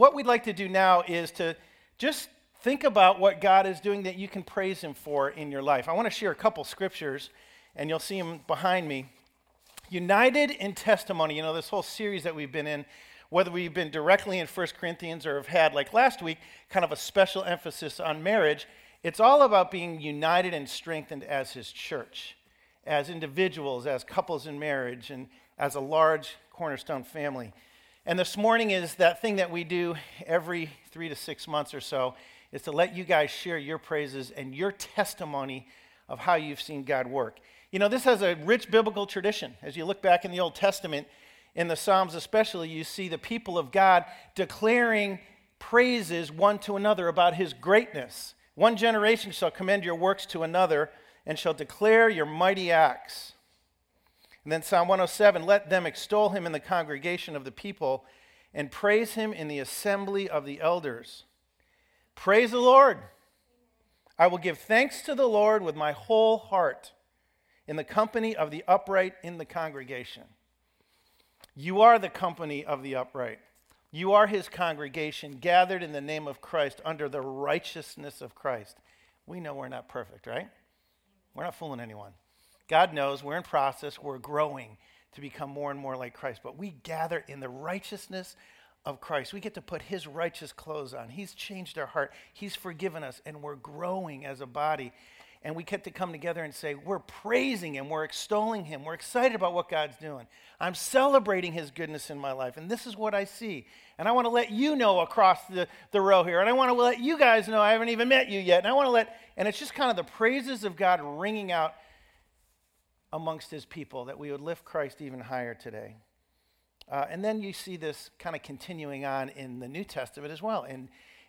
what we'd like to do now is to just think about what God is doing that you can praise Him for in your life. I want to share a couple scriptures, and you'll see them behind me. United in testimony, you know, this whole series that we've been in, whether we've been directly in 1 Corinthians or have had, like last week, kind of a special emphasis on marriage, it's all about being united and strengthened as His church, as individuals, as couples in marriage, and as a large cornerstone family. And this morning is that thing that we do every three to six months or so, is to let you guys share your praises and your testimony of how you've seen God work. You know, this has a rich biblical tradition. As you look back in the Old Testament, in the Psalms especially, you see the people of God declaring praises one to another about his greatness. One generation shall commend your works to another and shall declare your mighty acts. And then Psalm 107 let them extol him in the congregation of the people and praise him in the assembly of the elders. Praise the Lord. I will give thanks to the Lord with my whole heart in the company of the upright in the congregation. You are the company of the upright. You are his congregation, gathered in the name of Christ under the righteousness of Christ. We know we're not perfect, right? We're not fooling anyone. God knows we're in process, we're growing to become more and more like Christ, but we gather in the righteousness of Christ. We get to put his righteous clothes on. He's changed our heart, he's forgiven us, and we're growing as a body and we get to come together and say, We're praising Him, we're extolling Him, we're excited about what God's doing. I'm celebrating His goodness in my life, and this is what I see. And I want to let you know across the, the row here, and I want to let you guys know I haven't even met you yet, and I want to let, and it's just kind of the praises of God ringing out amongst His people that we would lift Christ even higher today. Uh, and then you see this kind of continuing on in the New Testament as well. In,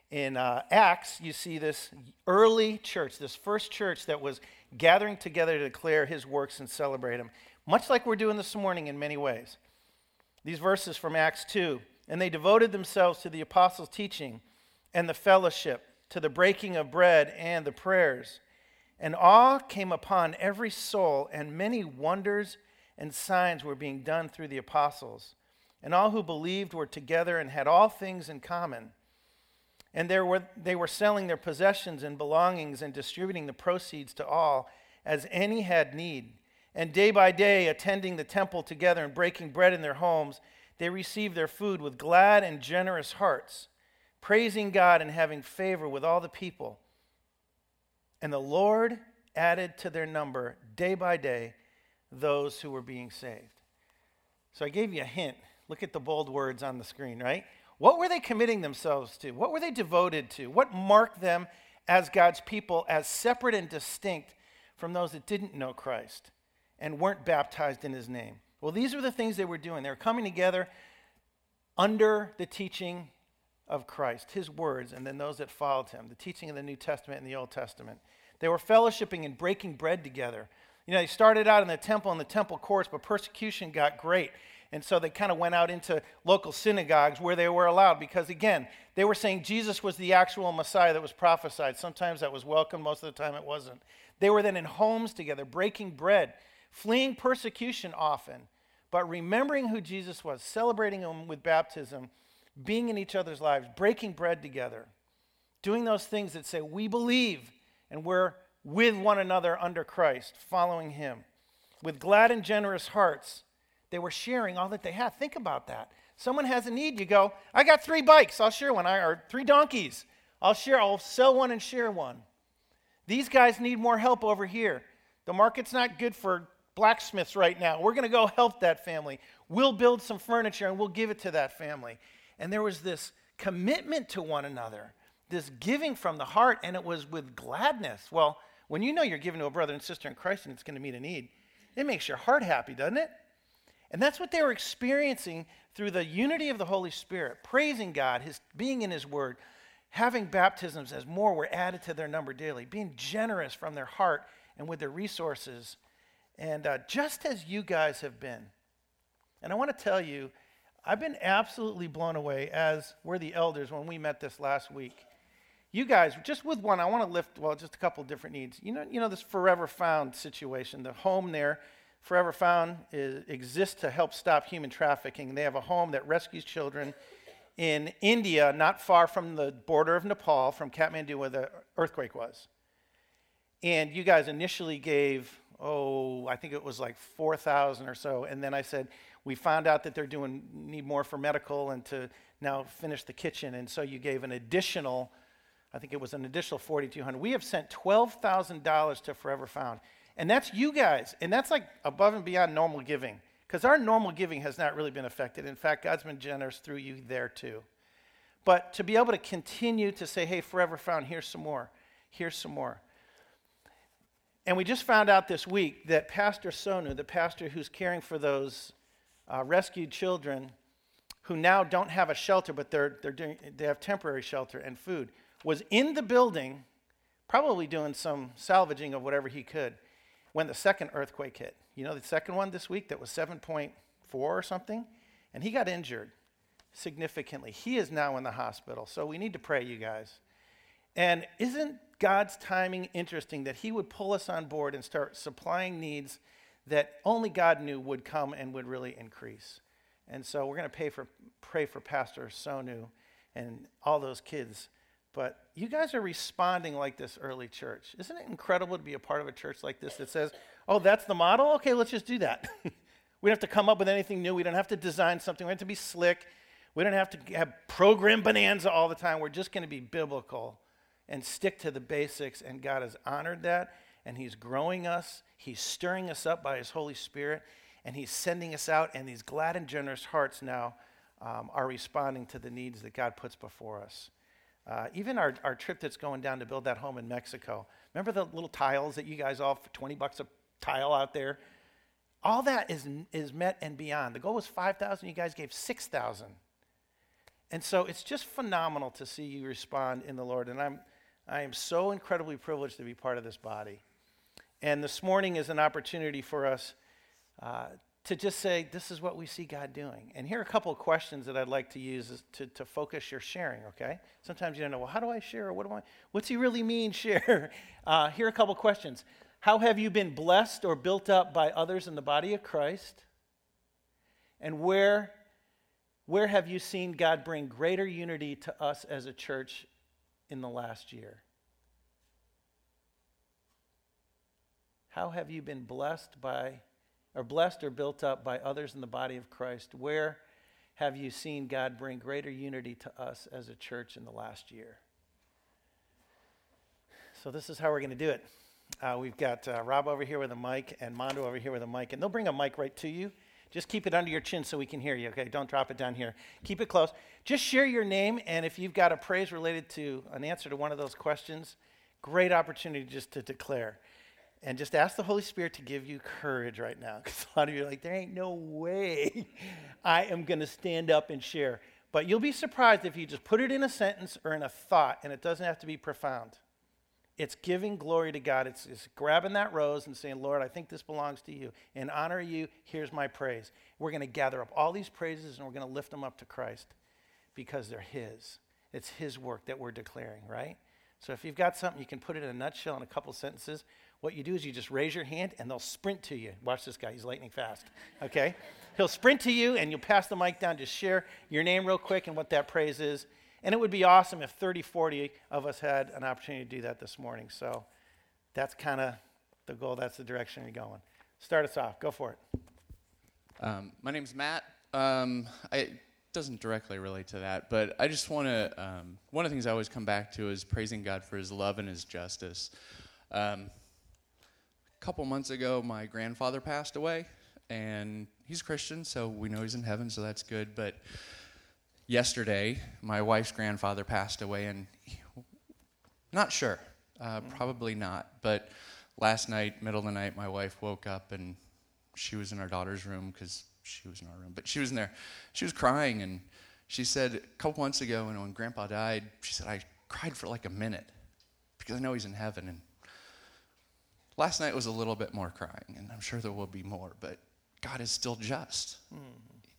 in uh, Acts, you see this early church, this first church that was gathering together to declare his works and celebrate him, much like we're doing this morning in many ways. These verses from Acts 2 and they devoted themselves to the apostles' teaching and the fellowship, to the breaking of bread and the prayers. And awe came upon every soul, and many wonders and signs were being done through the apostles. And all who believed were together and had all things in common and there were, they were selling their possessions and belongings and distributing the proceeds to all as any had need. And day by day, attending the temple together and breaking bread in their homes, they received their food with glad and generous hearts, praising God and having favor with all the people. And the Lord added to their number day by day those who were being saved. So I gave you a hint. Look at the bold words on the screen, right? What were they committing themselves to? What were they devoted to? What marked them as God's people as separate and distinct from those that didn't know Christ and weren't baptized in his name? Well, these were the things they were doing. They were coming together under the teaching of Christ, his words, and then those that followed him, the teaching of the New Testament and the Old Testament. They were fellowshipping and breaking bread together. You know, they started out in the temple and the temple courts, but persecution got great. And so they kind of went out into local synagogues where they were allowed because, again, they were saying Jesus was the actual Messiah that was prophesied. Sometimes that was welcome, most of the time it wasn't. They were then in homes together, breaking bread, fleeing persecution often, but remembering who Jesus was, celebrating him with baptism, being in each other's lives, breaking bread together, doing those things that say, We believe and we're with one another under Christ, following him. With glad and generous hearts, they were sharing all that they had. Think about that. Someone has a need, you go, I got three bikes, I'll share one. I, or three donkeys, I'll share, I'll sell one and share one. These guys need more help over here. The market's not good for blacksmiths right now. We're going to go help that family. We'll build some furniture and we'll give it to that family. And there was this commitment to one another, this giving from the heart, and it was with gladness. Well, when you know you're giving to a brother and sister in Christ and it's going to meet a need, it makes your heart happy, doesn't it? And that's what they were experiencing through the unity of the Holy Spirit, praising God, his being in his word, having baptisms as more were added to their number daily, being generous from their heart and with their resources. And uh, just as you guys have been. And I want to tell you, I've been absolutely blown away as were the elders when we met this last week. You guys, just with one, I want to lift, well, just a couple different needs. You know, you know this Forever Found situation, the home there Forever Found is, exists to help stop human trafficking. They have a home that rescues children in India, not far from the border of Nepal, from Kathmandu, where the earthquake was. And you guys initially gave, oh, I think it was like 4,000 or so. And then I said, we found out that they're doing, need more for medical and to now finish the kitchen. And so you gave an additional, I think it was an additional 4,200. We have sent $12,000 to Forever Found. And that's you guys. And that's like above and beyond normal giving. Because our normal giving has not really been affected. In fact, God's been generous through you there too. But to be able to continue to say, hey, Forever Found, here's some more, here's some more. And we just found out this week that Pastor Sonu, the pastor who's caring for those uh, rescued children who now don't have a shelter, but they're, they're doing, they have temporary shelter and food, was in the building, probably doing some salvaging of whatever he could, when the second earthquake hit. You know, the second one this week that was 7.4 or something, and he got injured significantly. He is now in the hospital, so we need to pray, you guys. And isn't God's timing interesting that He would pull us on board and start supplying needs that only God knew would come and would really increase? And so we're going to pay for, pray for Pastor Sonu and all those kids. But you guys are responding like this early church. Isn't it incredible to be a part of a church like this that says, oh, that's the model? Okay, let's just do that. we don't have to come up with anything new. We don't have to design something. We don't have to be slick. We don't have to have program bonanza all the time. We're just going to be biblical and stick to the basics. And God has honored that, and He's growing us. He's stirring us up by His Holy Spirit, and He's sending us out. And these glad and generous hearts now um, are responding to the needs that God puts before us. Uh, even our, our trip that's going down to build that home in Mexico. Remember the little tiles that you guys all for 20 bucks a tile out there? All that is, is met and beyond. The goal was 5,000, you guys gave 6,000. And so it's just phenomenal to see you respond in the Lord. And I'm, I am so incredibly privileged to be part of this body. And this morning is an opportunity for us uh, to just say, this is what we see God doing. And here are a couple of questions that I'd like to use to, to focus your sharing, okay? Sometimes you don't know, well, how do I share? Or what do I, what's he really mean, share? Uh, here are a couple of questions. How have you been blessed or built up by others in the body of Christ? And where, where have you seen God bring greater unity to us as a church in the last year? How have you been blessed by are blessed or built up by others in the body of Christ? Where have you seen God bring greater unity to us as a church in the last year? So, this is how we're going to do it. Uh, we've got uh, Rob over here with a mic and Mondo over here with a mic, and they'll bring a mic right to you. Just keep it under your chin so we can hear you, okay? Don't drop it down here. Keep it close. Just share your name, and if you've got a praise related to an answer to one of those questions, great opportunity just to declare. And just ask the Holy Spirit to give you courage right now. Because a lot of you are like, there ain't no way I am going to stand up and share. But you'll be surprised if you just put it in a sentence or in a thought, and it doesn't have to be profound. It's giving glory to God. It's, it's, grabbing that rose and saying, Lord, I think this belongs to you. In honor of you, here's my praise. We're going to gather up all these praises and we're going to lift them up to Christ because they're His. It's His work that we're declaring, right? So if you've got something, you can put it in a nutshell in a couple sentences. What you do is you just raise your hand and they'll sprint to you. Watch this guy, he's lightning fast. Okay? He'll sprint to you and you'll pass the mic down. Just share your name real quick and what that praise is. And it would be awesome if 30, 40 of us had an opportunity to do that this morning. So that's kind of the goal. That's the direction you're going. Start us off. Go for it. Um, my name's Matt. Um, I, it doesn't directly relate to that, but I just want to. Um, one of the things I always come back to is praising God for His love and His justice. Um, couple months ago, my grandfather passed away, and he's a Christian, so we know he's in heaven, so that's good. But yesterday, my wife's grandfather passed away, and not sure, uh, probably not. But last night, middle of the night, my wife woke up and she was in our daughter's room because she was in our room, but she was in there. She was crying, and she said a couple months ago, when, when Grandpa died, she said I cried for like a minute because I know he's in heaven and Last night was a little bit more crying, and I'm sure there will be more, but God is still just. Mm.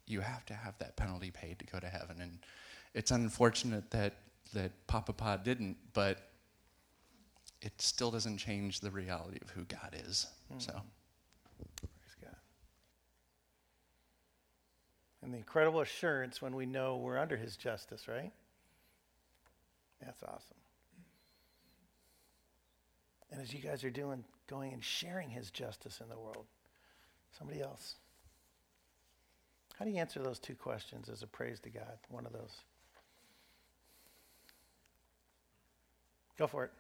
You have to have that penalty paid to go to heaven. And it's unfortunate that, that Papa Pa didn't, but it still doesn't change the reality of who God is. Mm. So. Praise God. And the incredible assurance when we know we're under his justice, right? That's awesome. And as you guys are doing, going and sharing his justice in the world, somebody else. How do you answer those two questions as a praise to God? One of those. Go for it.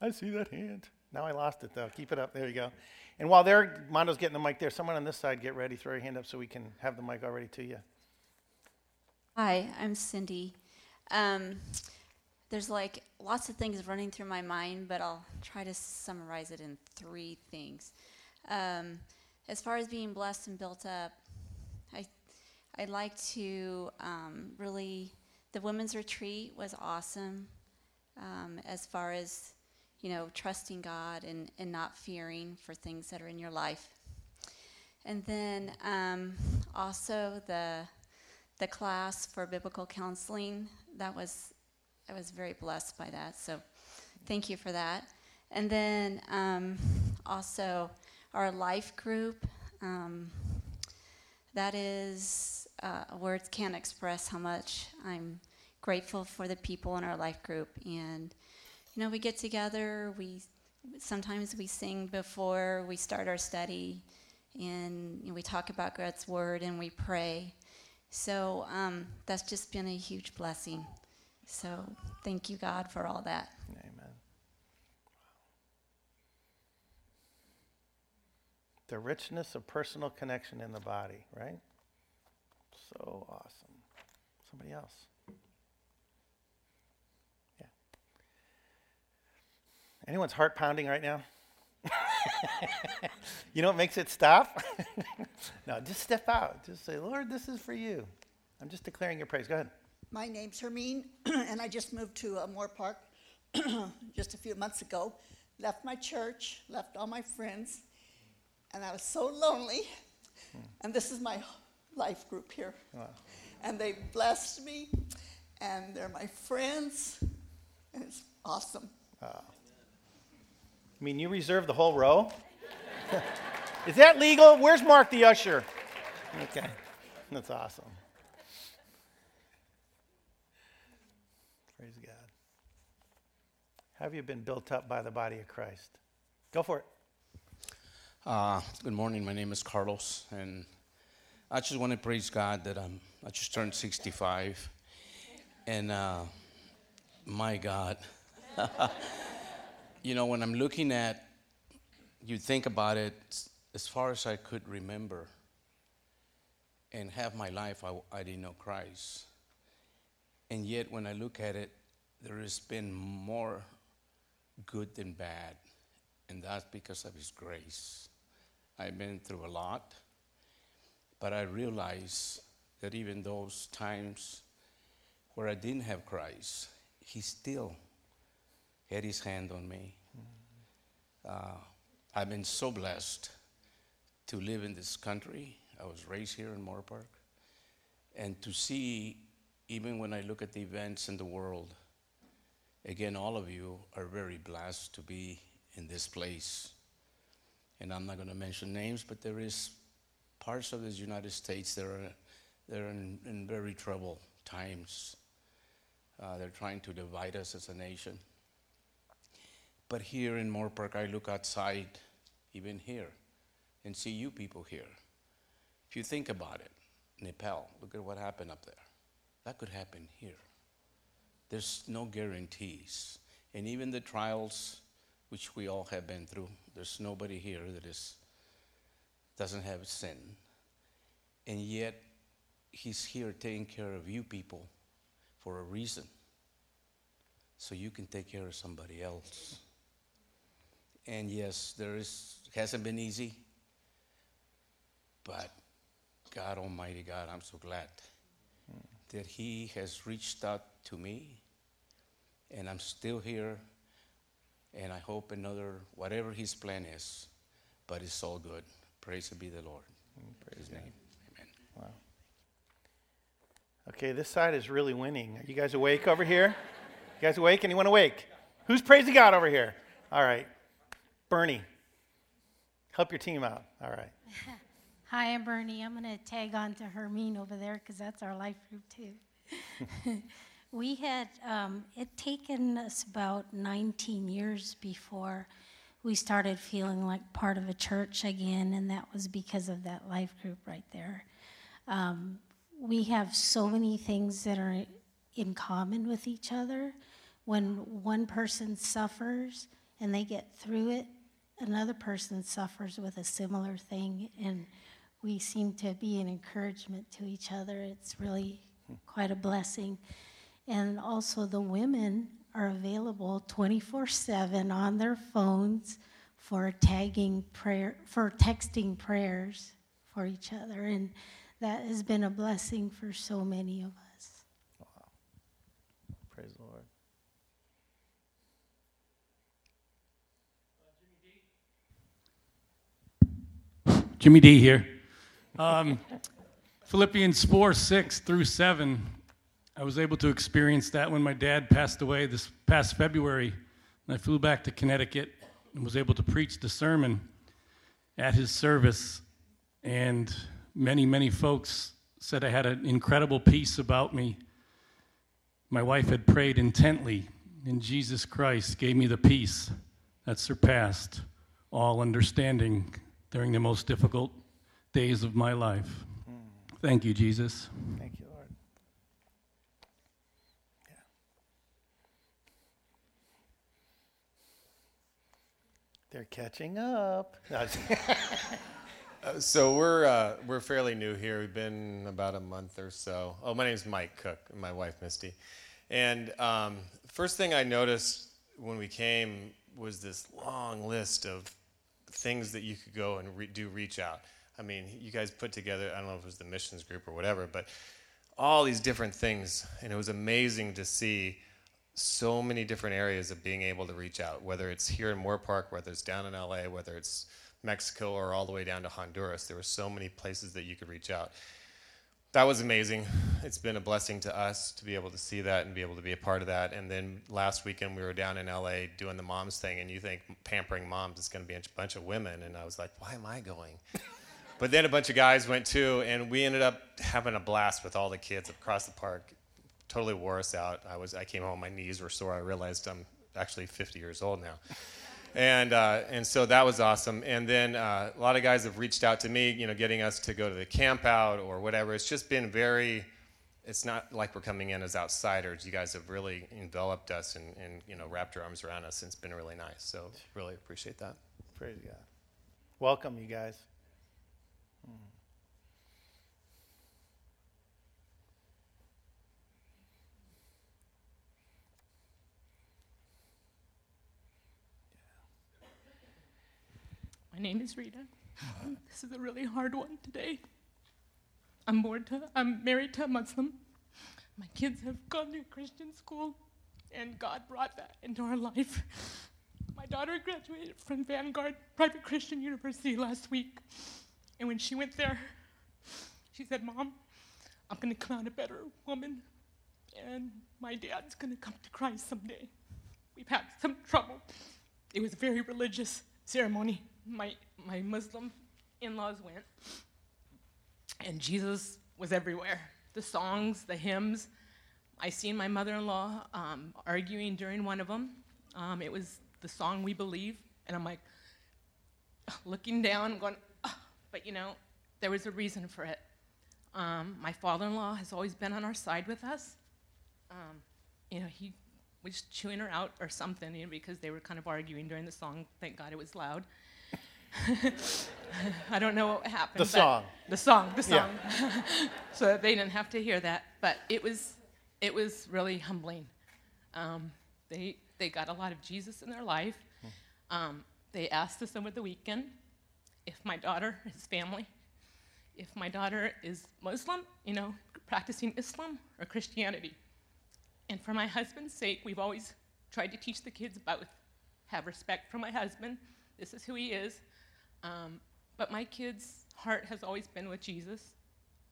I see that hand. Now I lost it though. Keep it up. There you go. And while they're Mondo's getting the mic there, someone on this side get ready. Throw your hand up so we can have the mic already to you. Hi, I'm Cindy. Um, there's like lots of things running through my mind, but I'll try to summarize it in three things. Um, as far as being blessed and built up, I I'd like to um, really the women's retreat was awesome. Um, as far as you know, trusting God and, and not fearing for things that are in your life. And then um, also the the class for biblical counseling that was I was very blessed by that. So thank you for that. And then um, also our life group. Um, that is uh, words can't express how much I'm grateful for the people in our life group and you know, we get together, we sometimes we sing before we start our study, and you know, we talk about God's word and we pray. So um, that's just been a huge blessing. So thank you, God, for all that. Amen. The richness of personal connection in the body, right? So awesome. Somebody else. Yeah. Anyone's heart pounding right now? you know what makes it stop? no, just step out. Just say, Lord, this is for you. I'm just declaring your praise. Go ahead. My name's Hermine, and I just moved to uh, Moorpark just a few months ago. Left my church, left all my friends, and I was so lonely. Hmm. And this is my life group here. Wow. And they blessed me, and they're my friends, and it's awesome. Wow. I mean, you reserve the whole row? Is that legal? Where's Mark the usher? Okay, that's awesome. Praise God. Have you been built up by the body of Christ? Go for it. Uh, good morning. My name is Carlos, and I just want to praise God that I'm. I just turned 65, and uh, my God. you know, when I'm looking at, you think about it, as far as I could remember and have my life, I, I didn't know Christ. And yet, when I look at it, there has been more good than bad. And that's because of His grace. I've been through a lot, but I realize that even those times where I didn't have Christ, He still had his hand on me. Uh, I've been so blessed to live in this country. I was raised here in Moorpark. And to see, even when I look at the events in the world, again, all of you are very blessed to be in this place. And I'm not going to mention names, but there is parts of the United States that are, that are in, in very troubled times. Uh, they're trying to divide us as a nation. But here in Moorpark, I look outside, even here, and see you people here. If you think about it, Nepal, look at what happened up there. That could happen here. There's no guarantees. And even the trials which we all have been through, there's nobody here that is, doesn't have sin. And yet, He's here taking care of you people for a reason. So you can take care of somebody else. And yes, there is hasn't been easy, but God Almighty God, I'm so glad hmm. that He has reached out to me, and I'm still here. And I hope another whatever His plan is, but it's all good. Praise be the Lord. Mm, praise His name. Amen. Wow. Okay, this side is really winning. Are you guys awake over here? You guys awake? Anyone awake? Who's praising God over here? All right. Bernie, help your team out. All right. Hi, I'm Bernie. I'm going to tag on to Hermine over there because that's our life group too. we had um, it taken us about 19 years before we started feeling like part of a church again, and that was because of that life group right there. Um, we have so many things that are in common with each other. When one person suffers and they get through it, another person suffers with a similar thing, and we seem to be an encouragement to each other. It's really quite a blessing. And also, the women are available 24 7 on their phones for tagging prayer, for texting prayers for each other. And that has been a blessing for so many of us. Wow. Praise the Lord. Jimmy D here. Um, Philippians 4 6 through 7. I was able to experience that when my dad passed away this past February. And I flew back to Connecticut and was able to preach the sermon at his service. And many, many folks said I had an incredible peace about me. My wife had prayed intently, and Jesus Christ gave me the peace that surpassed all understanding during the most difficult days of my life. Hmm. Thank you, Jesus. Thank you, Lord. Yeah. They're catching up. Uh, so we're uh, we're fairly new here. We've been about a month or so. Oh, my name's Mike Cook, and my wife Misty. And um, first thing I noticed when we came was this long list of things that you could go and re- do reach out. I mean, you guys put together, I don't know if it was the missions group or whatever, but all these different things. And it was amazing to see so many different areas of being able to reach out, whether it's here in Moorpark, whether it's down in LA, whether it's Mexico, or all the way down to Honduras. There were so many places that you could reach out. That was amazing. It's been a blessing to us to be able to see that and be able to be a part of that. And then last weekend we were down in LA doing the moms thing, and you think pampering moms is going to be a bunch of women, and I was like, why am I going? But then a bunch of guys went too, and we ended up having a blast with all the kids across the park. Totally wore us out. I was I came home, my knees were sore. I realized I'm actually 50 years old now. And, uh, and so that was awesome. And then uh, a lot of guys have reached out to me, you know, getting us to go to the camp out or whatever. It's just been very, it's not like we're coming in as outsiders. You guys have really enveloped us and, and you know, wrapped your arms around us. And it's been really nice. So really appreciate that. Praise God. Welcome, you guys. My name is Rita. This is a really hard one today. I'm born to I'm married to a Muslim. My kids have gone to Christian school and God brought that into our life. My daughter graduated from Vanguard Private Christian University last week. And when she went there, she said, Mom, I'm going to come out a better woman, and my dad's going to come to Christ someday. We've had some trouble. It was a very religious ceremony. My, my Muslim in laws went, and Jesus was everywhere. The songs, the hymns. I seen my mother in law um, arguing during one of them. Um, it was the song We Believe, and I'm like looking down, going, oh, but you know, there was a reason for it. Um, my father in law has always been on our side with us. Um, you know, he was chewing her out or something you know, because they were kind of arguing during the song. Thank God it was loud. I don't know what happened. The song. The song. The song. Yeah. so they didn't have to hear that, but it was it was really humbling. Um, they they got a lot of Jesus in their life. Um, they asked us over the weekend if my daughter, his family, if my daughter is Muslim, you know, practicing Islam or Christianity. And for my husband's sake, we've always tried to teach the kids both. Have respect for my husband. This is who he is. Um, but my kid's heart has always been with Jesus.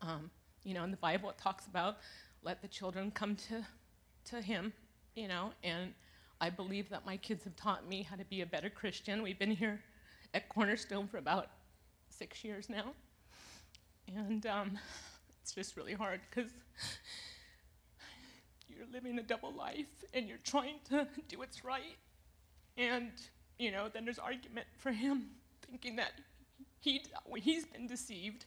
Um, you know, in the Bible it talks about let the children come to, to him, you know, and I believe that my kids have taught me how to be a better Christian. We've been here at Cornerstone for about six years now. and um, it's just really hard because you're living a double life and you're trying to do what's right, and you know then there's argument for him thinking that he he's been deceived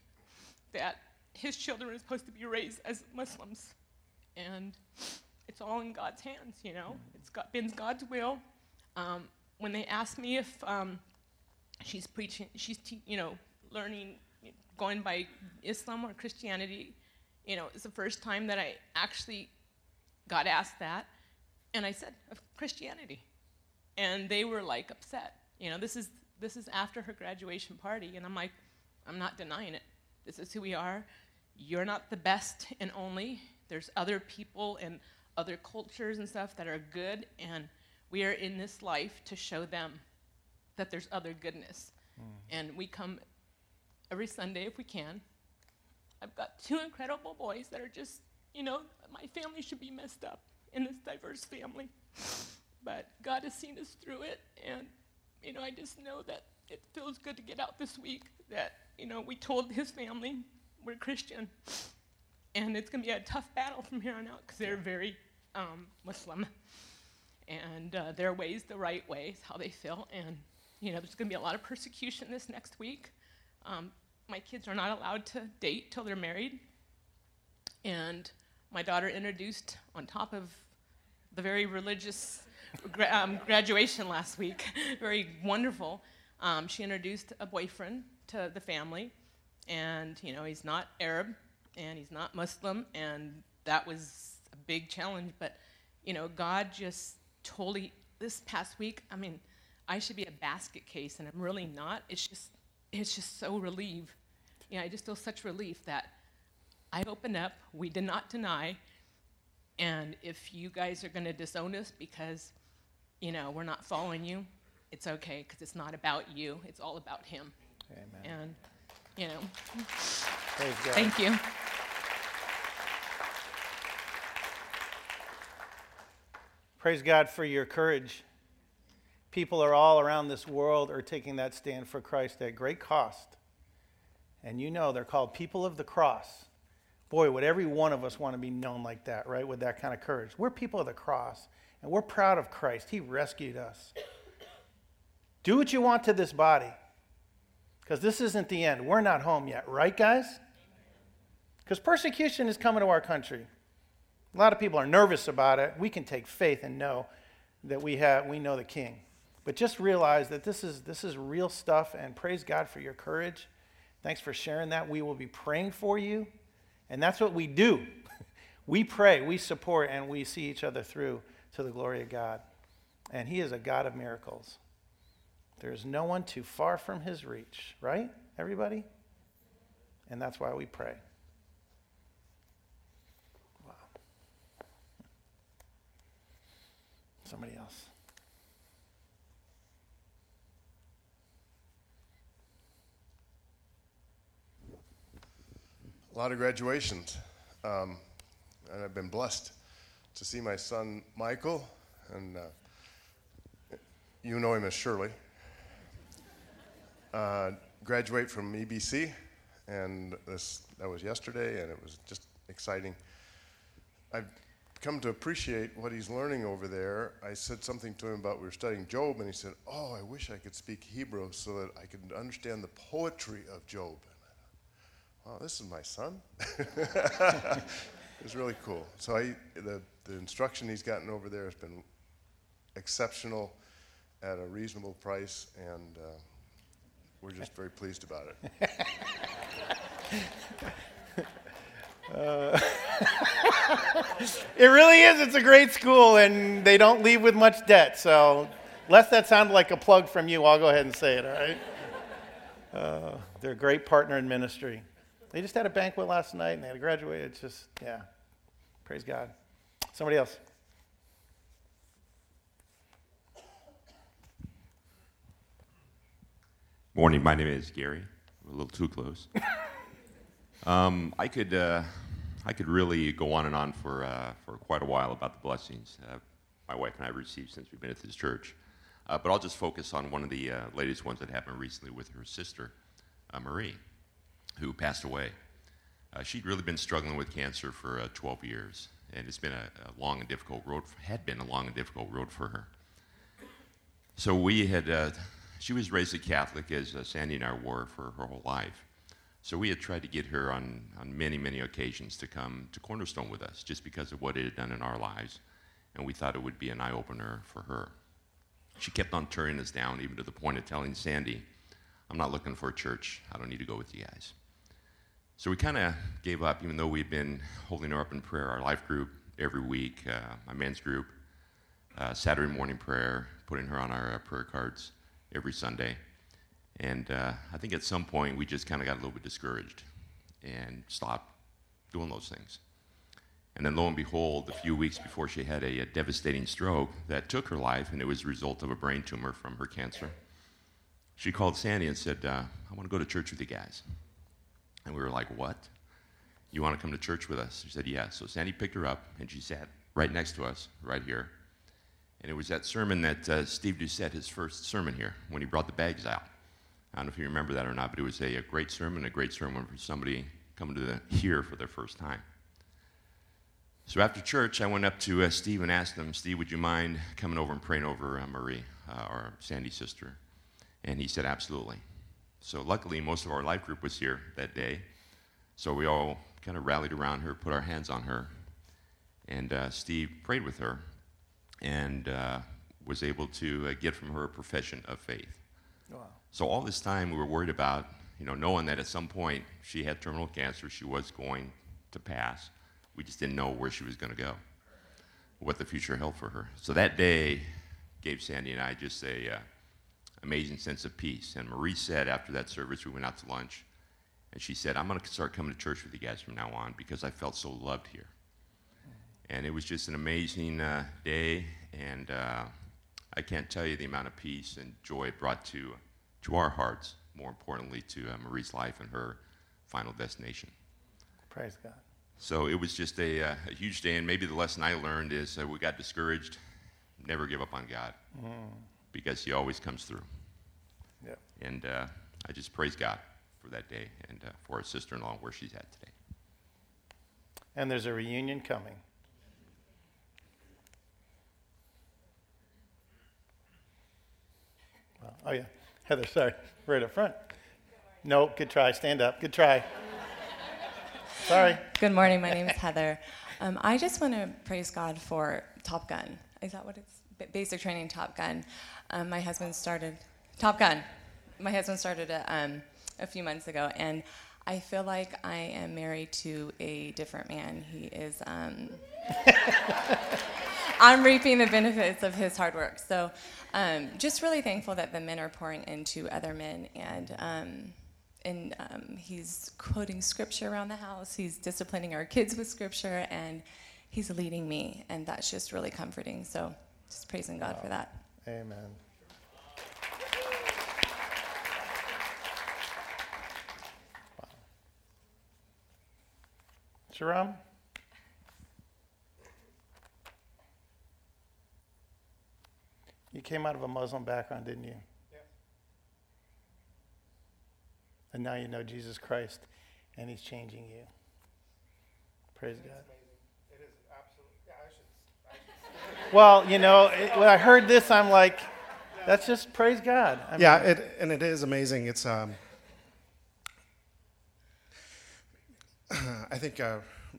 that his children are supposed to be raised as Muslims, and it's all in God's hands. You know, it's got, been God's will. Um, when they asked me if um, she's preaching, she's te- you know learning, going by Islam or Christianity, you know, it's the first time that I actually got asked that, and I said of Christianity, and they were like upset. You know, this is this is after her graduation party, and I'm like, I'm not denying it. This is who we are. You're not the best and only. There's other people and other cultures and stuff that are good, and we are in this life to show them that there's other goodness. Mm. And we come every Sunday if we can. I've got two incredible boys that are just, you know, my family should be messed up in this diverse family. But God has seen us through it, and, you know, I just know that it feels good to get out this week that, you know, we told his family we're Christian. And it's going to be a tough battle from here on out because they're very um, Muslim. And uh, their ways, the right ways, how they feel. And, you know, there's going to be a lot of persecution this next week. Um, my kids are not allowed to date till they're married. And my daughter introduced, on top of the very religious gra- um, graduation last week, very wonderful, um, she introduced a boyfriend to the family. And, you know, he's not Arab and he's not Muslim. And that was a big challenge. But, you know, God just totally, this past week, I mean, I should be a basket case, and I'm really not. It's just it's just so relieved. You know, I just feel such relief that I opened up, we did not deny, and if you guys are going to disown us because, you know, we're not following you, it's okay because it's not about you, it's all about Him. Amen. And, you know, thank you. Praise God for your courage people are all around this world are taking that stand for Christ at great cost. And you know they're called people of the cross. Boy, would every one of us want to be known like that, right? With that kind of courage. We're people of the cross, and we're proud of Christ. He rescued us. Do what you want to this body, because this isn't the end. We're not home yet, right, guys? Because persecution is coming to our country. A lot of people are nervous about it. We can take faith and know that we, have, we know the King. But just realize that this is, this is real stuff, and praise God for your courage. Thanks for sharing that. We will be praying for you, and that's what we do. we pray, we support, and we see each other through to the glory of God. And He is a God of miracles. There's no one too far from His reach, right, everybody? And that's why we pray. Wow. Somebody else. a lot of graduations. Um, and I've been blessed to see my son Michael, and uh, you know him as Shirley, uh, graduate from EBC. And this, that was yesterday, and it was just exciting. I've come to appreciate what he's learning over there. I said something to him about we were studying Job, and he said, Oh, I wish I could speak Hebrew so that I could understand the poetry of Job oh, this is my son. it was really cool. So I, the, the instruction he's gotten over there has been exceptional at a reasonable price, and uh, we're just very pleased about it. Uh, it really is. It's a great school, and they don't leave with much debt. So, lest that sound like a plug from you, I'll go ahead and say it, all right? Uh, they're a great partner in ministry. They just had a banquet last night and they had a graduate. It's just, yeah. Praise God. Somebody else. Morning. My name is Gary. I'm a little too close. um, I could, uh, I could really go on and on for uh, for quite a while about the blessings uh, my wife and I have received since we've been at this church. Uh, but I'll just focus on one of the uh, latest ones that happened recently with her sister, uh, Marie who passed away. Uh, she'd really been struggling with cancer for uh, 12 years, and it's been a, a, long and difficult road. Had been a long and difficult road for her. So we had. Uh, she was raised a Catholic, as uh, Sandy and I were for her whole life. So we had tried to get her on, on many, many occasions to come to Cornerstone with us, just because of what it had done in our lives, and we thought it would be an eye opener for her. She kept on turning us down, even to the point of telling Sandy, "I'm not looking for a church. I don't need to go with you guys." So we kind of gave up, even though we'd been holding her up in prayer. Our life group every week, uh, my men's group, uh, Saturday morning prayer, putting her on our uh, prayer cards every Sunday. And uh, I think at some point we just kind of got a little bit discouraged and stopped doing those things. And then lo and behold, a few weeks before she had a, a devastating stroke that took her life, and it was a result of a brain tumor from her cancer, she called Sandy and said, uh, I want to go to church with you guys. And we were like, What? You want to come to church with us? She said, Yeah. So Sandy picked her up and she sat right next to us, right here. And it was that sermon that uh, Steve Doucette, his first sermon here, when he brought the bags out. I don't know if you remember that or not, but it was a, a great sermon, a great sermon for somebody coming to the, here for their first time. So after church, I went up to uh, Steve and asked him, Steve, would you mind coming over and praying over uh, Marie, uh, our Sandy's sister? And he said, absolutely. So luckily, most of our life group was here that day. So we all kind of rallied around her, put our hands on her, and uh, Steve prayed with her and uh, was able to uh, get from her a profession of faith. Wow. So all this time, we were worried about, you know, knowing that at some point she had terminal cancer, she was going to pass. We just didn't know where she was going to go, what the future held for her. So that day gave Sandy and I just a uh, amazing sense of peace. And Marie said after that service, we went out to lunch, and she said, I'm going to start coming to church with you guys from now on because I felt so loved here. And it was just an amazing uh, day, and uh, I can't tell you the amount of peace and joy it brought to, to our hearts, more importantly, to uh, Marie's life and her final destination. Praise God. So it was just a, uh, a huge day, and maybe the lesson I learned is we got discouraged. Never give up on God mm. Because He always comes through. Yep. And uh, I just praise God for that day and uh, for our sister in law where she's at today. And there's a reunion coming. Oh, yeah. Heather, sorry. Right up front. No, good try. Stand up. Good try. sorry. Good morning. My name is Heather. Um, I just want to praise God for Top Gun. Is that what it's? Basic training Top Gun. Um, my husband started Top Gun. My husband started it um, a few months ago, and I feel like I am married to a different man. He is. Um, I'm reaping the benefits of his hard work. So, um, just really thankful that the men are pouring into other men, and um, and um, he's quoting scripture around the house. He's disciplining our kids with scripture, and he's leading me, and that's just really comforting. So, just praising God wow. for that. Amen. Wow. Sharam? You came out of a Muslim background, didn't you? Yeah. And now you know Jesus Christ, and He's changing you. Praise God. It is absolutely. Yeah, I should. I should well, you know, it, when I heard this, I'm like, that's just praise God. I yeah, mean, it, and it is amazing. It's um, I think uh,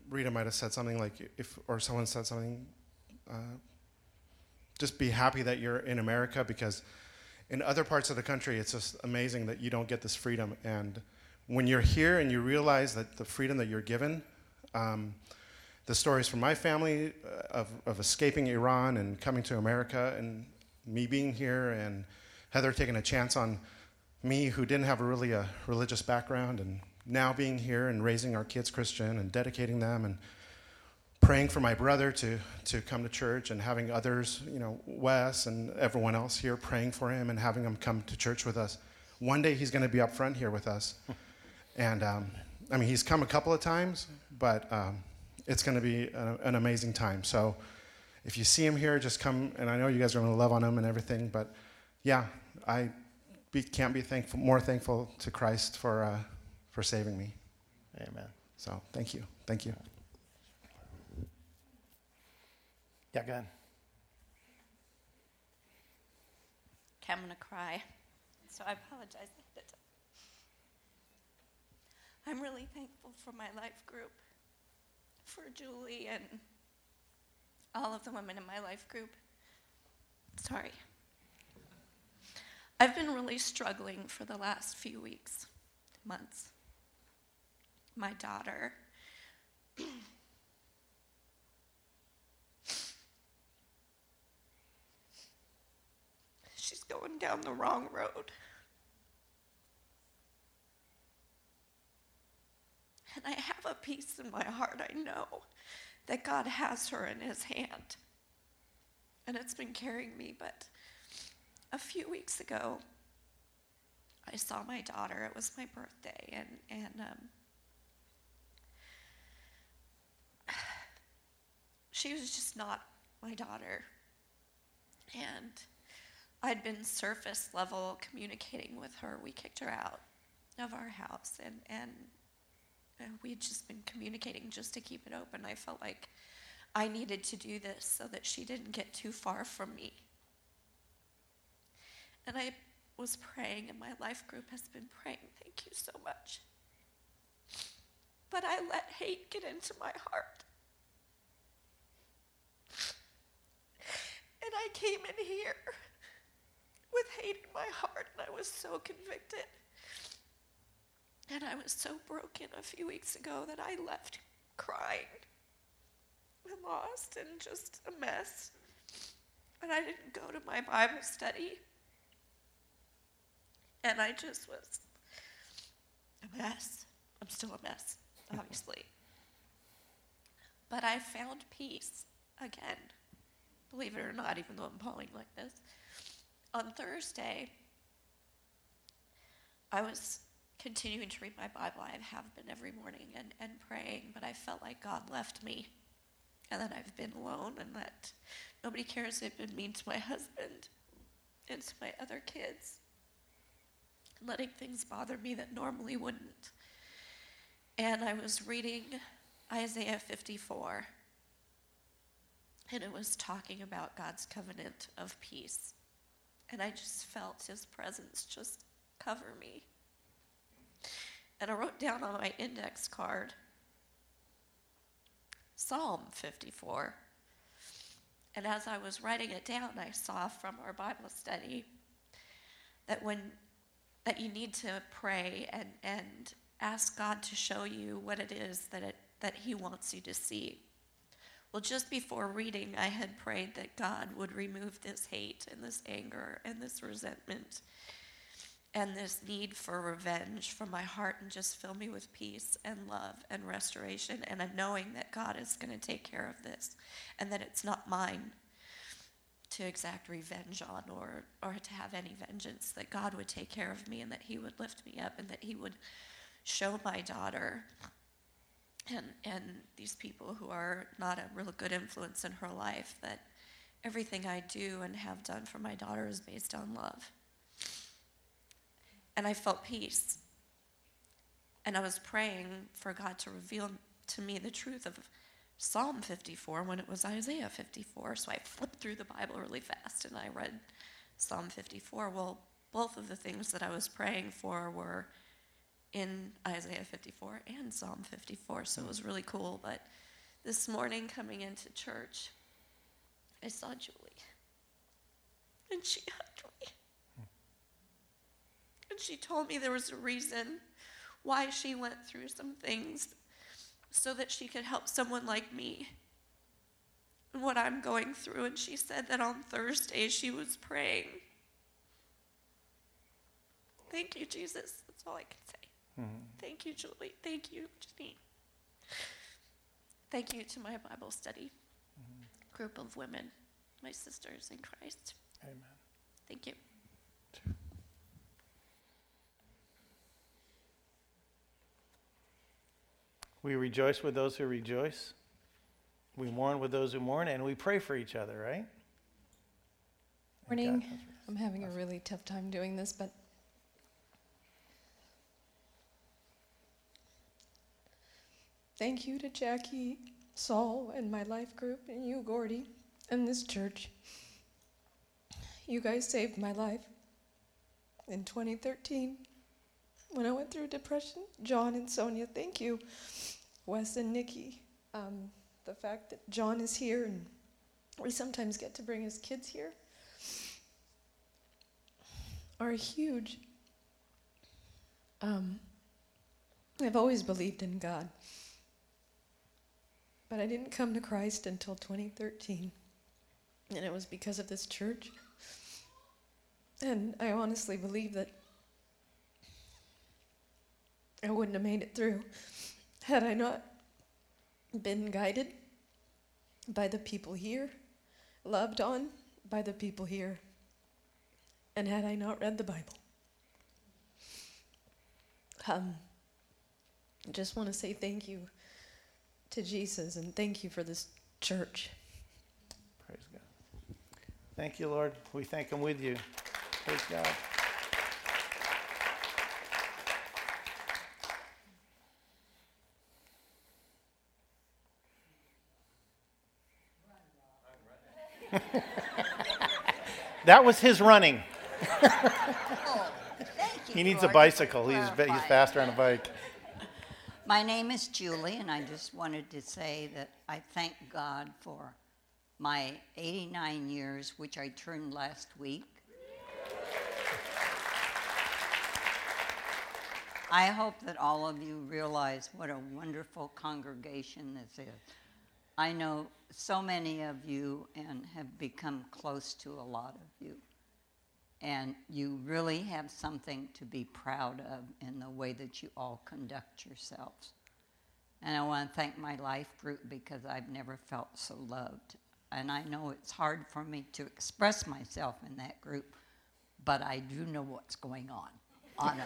Rita might have said something like, if or someone said something. Uh, just be happy that you're in America because in other parts of the country, it's just amazing that you don't get this freedom. And when you're here and you realize that the freedom that you're given, um, the stories from my family uh, of, of escaping Iran and coming to America, and me being here, and Heather taking a chance on me who didn't have a really a religious background, and now being here and raising our kids Christian and dedicating them and praying for my brother to, to come to church and having others, you know, Wes and everyone else here praying for him and having him come to church with us. One day he's going to be up front here with us. And um, I mean, he's come a couple of times, but um, it's going to be a, an amazing time. So if you see him here, just come. And I know you guys are going to love on him and everything, but yeah, I be, can't be thankful, more thankful to Christ for, uh, for saving me. Amen. So thank you. Thank you. Yeah, go ahead. Okay, I'm going to cry. So I apologize. I'm really thankful for my life group, for Julie and all of the women in my life group. Sorry. I've been really struggling for the last few weeks, months. My daughter. She's going down the wrong road. And I have a peace in my heart. I know that God has her in his hand. And it's been carrying me. But a few weeks ago, I saw my daughter. It was my birthday. And, and um, she was just not my daughter. And I'd been surface level communicating with her. We kicked her out of our house. And, and we had just been communicating just to keep it open. I felt like I needed to do this so that she didn't get too far from me. And I was praying, and my life group has been praying. Thank you so much. But I let hate get into my heart. And I came in here with hate in my heart, and I was so convicted. And I was so broken a few weeks ago that I left crying and lost and just a mess. And I didn't go to my Bible study. And I just was a mess. I'm still a mess, obviously. but I found peace again, believe it or not, even though I'm falling like this. On Thursday, I was continuing to read my Bible. I have been every morning and, and praying, but I felt like God left me and that I've been alone and that nobody cares if it means my husband and to my other kids. Letting things bother me that normally wouldn't. And I was reading Isaiah 54, and it was talking about God's covenant of peace. And I just felt his presence just cover me. And I wrote down on my index card Psalm 54. And as I was writing it down, I saw from our Bible study that when that you need to pray and, and ask God to show you what it is that it, that He wants you to see. Well, just before reading, I had prayed that God would remove this hate and this anger and this resentment and this need for revenge from my heart and just fill me with peace and love and restoration and a knowing that God is going to take care of this and that it's not mine to exact revenge on or, or to have any vengeance, that God would take care of me and that He would lift me up and that He would show my daughter and, and these people who are not a real good influence in her life that everything I do and have done for my daughter is based on love and I felt peace. And I was praying for God to reveal to me the truth of Psalm 54 when it was Isaiah 54. So I flipped through the Bible really fast and I read Psalm 54. Well, both of the things that I was praying for were in Isaiah 54 and Psalm 54. So it was really cool. But this morning, coming into church, I saw Julie. And she me. And she told me there was a reason why she went through some things so that she could help someone like me and what I'm going through. And she said that on Thursday she was praying. Thank you, Jesus. That's all I can say. Mm-hmm. Thank you, Julie. Thank you, Janine. Thank you to my Bible study mm-hmm. group of women, my sisters in Christ. Amen. Thank you. We rejoice with those who rejoice. We mourn with those who mourn, and we pray for each other, right? Morning. I'm having a really tough time doing this, but Thank you to Jackie, Saul, and my life group, and you, Gordy, and this church. You guys saved my life in 2013 when I went through depression. John and Sonia, thank you. Wes and Nikki. Um, the fact that John is here and we sometimes get to bring his kids here are huge. Um, I've always believed in God, but I didn't come to Christ until 2013, and it was because of this church. And I honestly believe that I wouldn't have made it through had I not been guided by the people here, loved on by the people here, and had I not read the Bible. Um, I just want to say thank you to Jesus and thank you for this church. Praise God. Thank you, Lord. We thank Him with you. Praise God. That was his running. Oh, he needs a bicycle. He's, he's faster on a bike. My name is Julie, and I just wanted to say that I thank God for my 89 years, which I turned last week. I hope that all of you realize what a wonderful congregation this is. I know so many of you and have become close to a lot of you. And you really have something to be proud of in the way that you all conduct yourselves. And I want to thank my life group because I've never felt so loved. And I know it's hard for me to express myself in that group, but I do know what's going on. On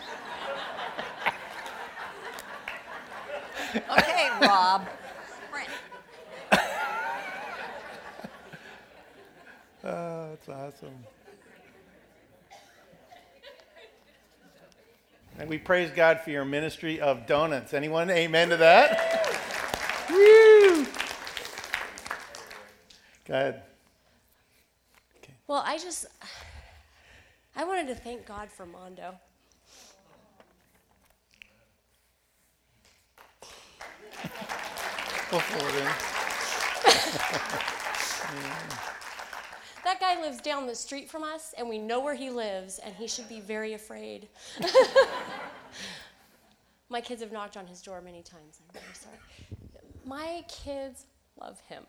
okay, Rob. Ah, oh, that's awesome. And we praise God for your ministry of donuts. Anyone amen to that? Woo! Go ahead. Okay. Well, I just, I wanted to thank God for Mondo. Forward in. That guy lives down the street from us, and we know where he lives, and he should be very afraid. My kids have knocked on his door many times. I'm very sorry. My kids love him.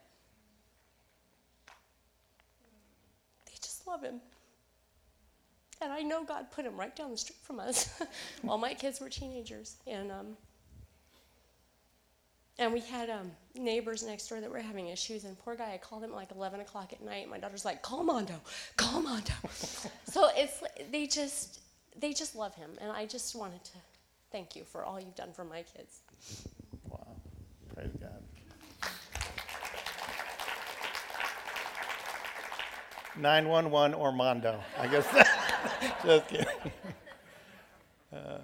They just love him. And I know God put him right down the street from us while my kids were teenagers. And um, and we had um, neighbors next door that were having issues, and poor guy, I called him at like 11 o'clock at night. My daughter's like, "Call Mondo, call Mondo." so it's they just they just love him, and I just wanted to thank you for all you've done for my kids. Wow, praise God. 911 or Mondo. I guess. Just kidding. Uh,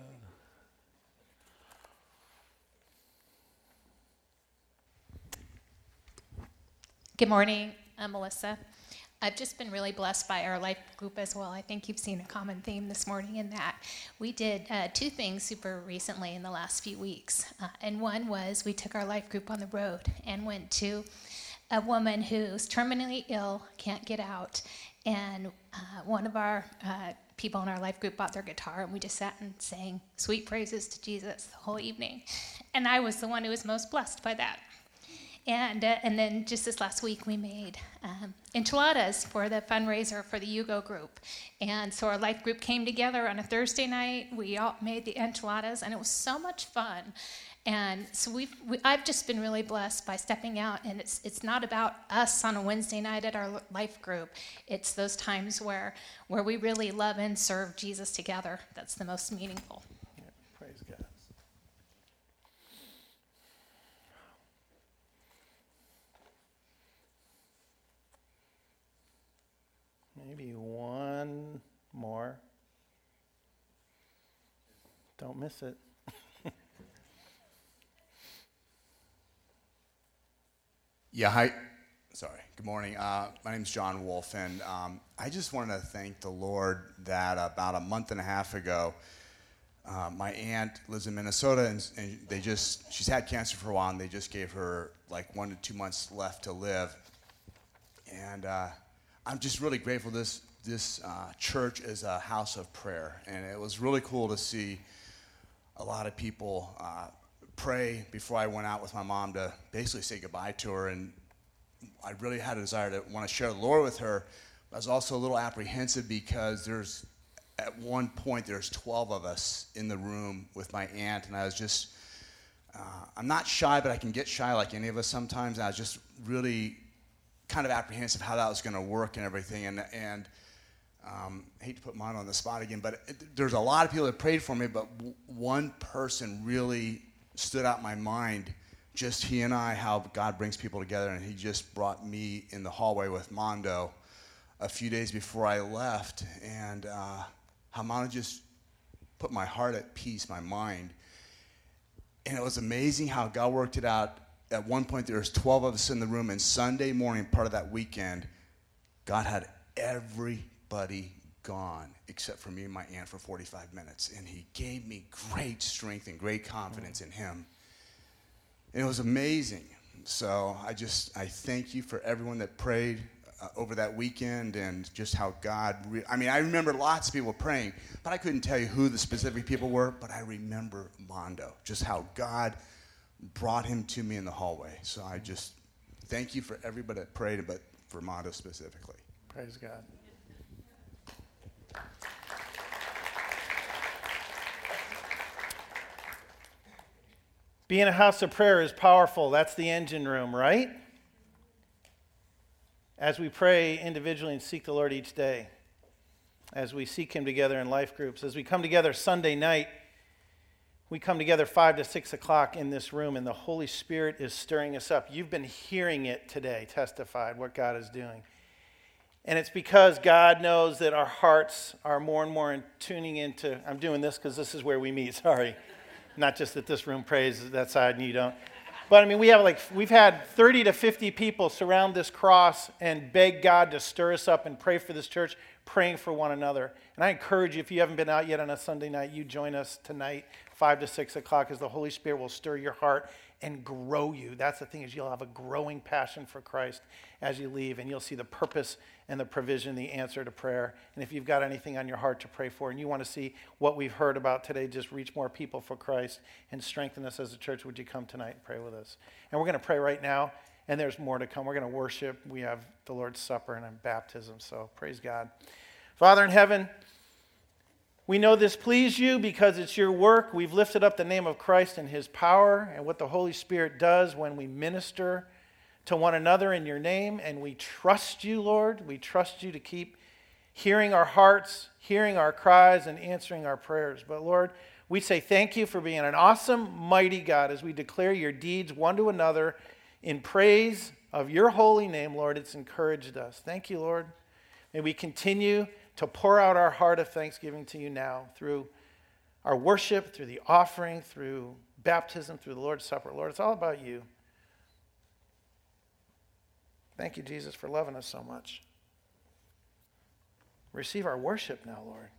Good morning. I'm Melissa. I've just been really blessed by our life group as well. I think you've seen a common theme this morning in that we did uh, two things super recently in the last few weeks. Uh, and one was we took our life group on the road and went to a woman who's terminally ill, can't get out. And uh, one of our uh, people in our life group bought their guitar, and we just sat and sang sweet praises to Jesus the whole evening. And I was the one who was most blessed by that. And, uh, and then just this last week, we made um, enchiladas for the fundraiser for the Yugo group. And so our life group came together on a Thursday night. We all made the enchiladas, and it was so much fun. And so we've, we, I've just been really blessed by stepping out. And it's, it's not about us on a Wednesday night at our life group, it's those times where, where we really love and serve Jesus together that's the most meaningful. praise God. Maybe one more. Don't miss it. Yeah, hi. Sorry. Good morning. Uh, my name is John Wolf, and um, I just wanted to thank the Lord that about a month and a half ago, uh, my aunt lives in Minnesota, and, and, they just she's had cancer for a while, and they just gave her like one to two months left to live. And uh, I'm just really grateful. This this uh, church is a house of prayer, and it was really cool to see a lot of people uh, pray before I went out with my mom to basically say goodbye to her. And I really had a desire to want to share the Lord with her. I was also a little apprehensive because there's at one point there's 12 of us in the room with my aunt, and I was just uh, I'm not shy, but I can get shy like any of us sometimes. I was just really kind of apprehensive how that was going to work and everything. And and um, I hate to put mine on the spot again, but it, there's a lot of people that prayed for me, but w- one person really stood out my mind. Just he and I, how God brings people together, and he just brought me in the hallway with Mondo a few days before I left, and uh, how Mondo just put my heart at peace, my mind, and it was amazing how God worked it out. At one point, there was 12 of us in the room, and Sunday morning, part of that weekend, God had everybody gone except for me and my aunt for 45 minutes. And he gave me great strength and great confidence in him. And it was amazing. So I just, I thank you for everyone that prayed uh, over that weekend and just how God, re- I mean, I remember lots of people praying, but I couldn't tell you who the specific people were, but I remember Mondo, just how God brought him to me in the hallway. So I just thank you for everybody that prayed, but for specifically. Praise God. Being a house of prayer is powerful. That's the engine room, right? As we pray individually and seek the Lord each day, as we seek Him together in life groups, as we come together Sunday night, we come together five to six o'clock in this room, and the Holy Spirit is stirring us up. You've been hearing it today, testified what God is doing. And it's because God knows that our hearts are more and more in tuning into. I'm doing this because this is where we meet, sorry. Not just that this room prays that side and you don't. But I mean, we have like, we've had 30 to 50 people surround this cross and beg God to stir us up and pray for this church, praying for one another. And I encourage you, if you haven't been out yet on a Sunday night, you join us tonight, 5 to 6 o'clock, as the Holy Spirit will stir your heart and grow you. That's the thing is you'll have a growing passion for Christ as you leave, and you'll see the purpose and the provision, the answer to prayer. And if you've got anything on your heart to pray for, and you want to see what we've heard about today, just reach more people for Christ and strengthen us as a church, would you come tonight and pray with us? And we're going to pray right now, and there's more to come. We're going to worship. We have the Lord's Supper and baptism, so praise God. Father in heaven, we know this pleased you because it's your work. We've lifted up the name of Christ and his power and what the Holy Spirit does when we minister to one another in your name. And we trust you, Lord. We trust you to keep hearing our hearts, hearing our cries, and answering our prayers. But Lord, we say thank you for being an awesome, mighty God as we declare your deeds one to another in praise of your holy name, Lord. It's encouraged us. Thank you, Lord. May we continue to pour out our heart of thanksgiving to you now through our worship, through the offering, through baptism, through the Lord's Supper. Lord, it's all about you. Thank you, Jesus, for loving us so much. Receive our worship now, Lord.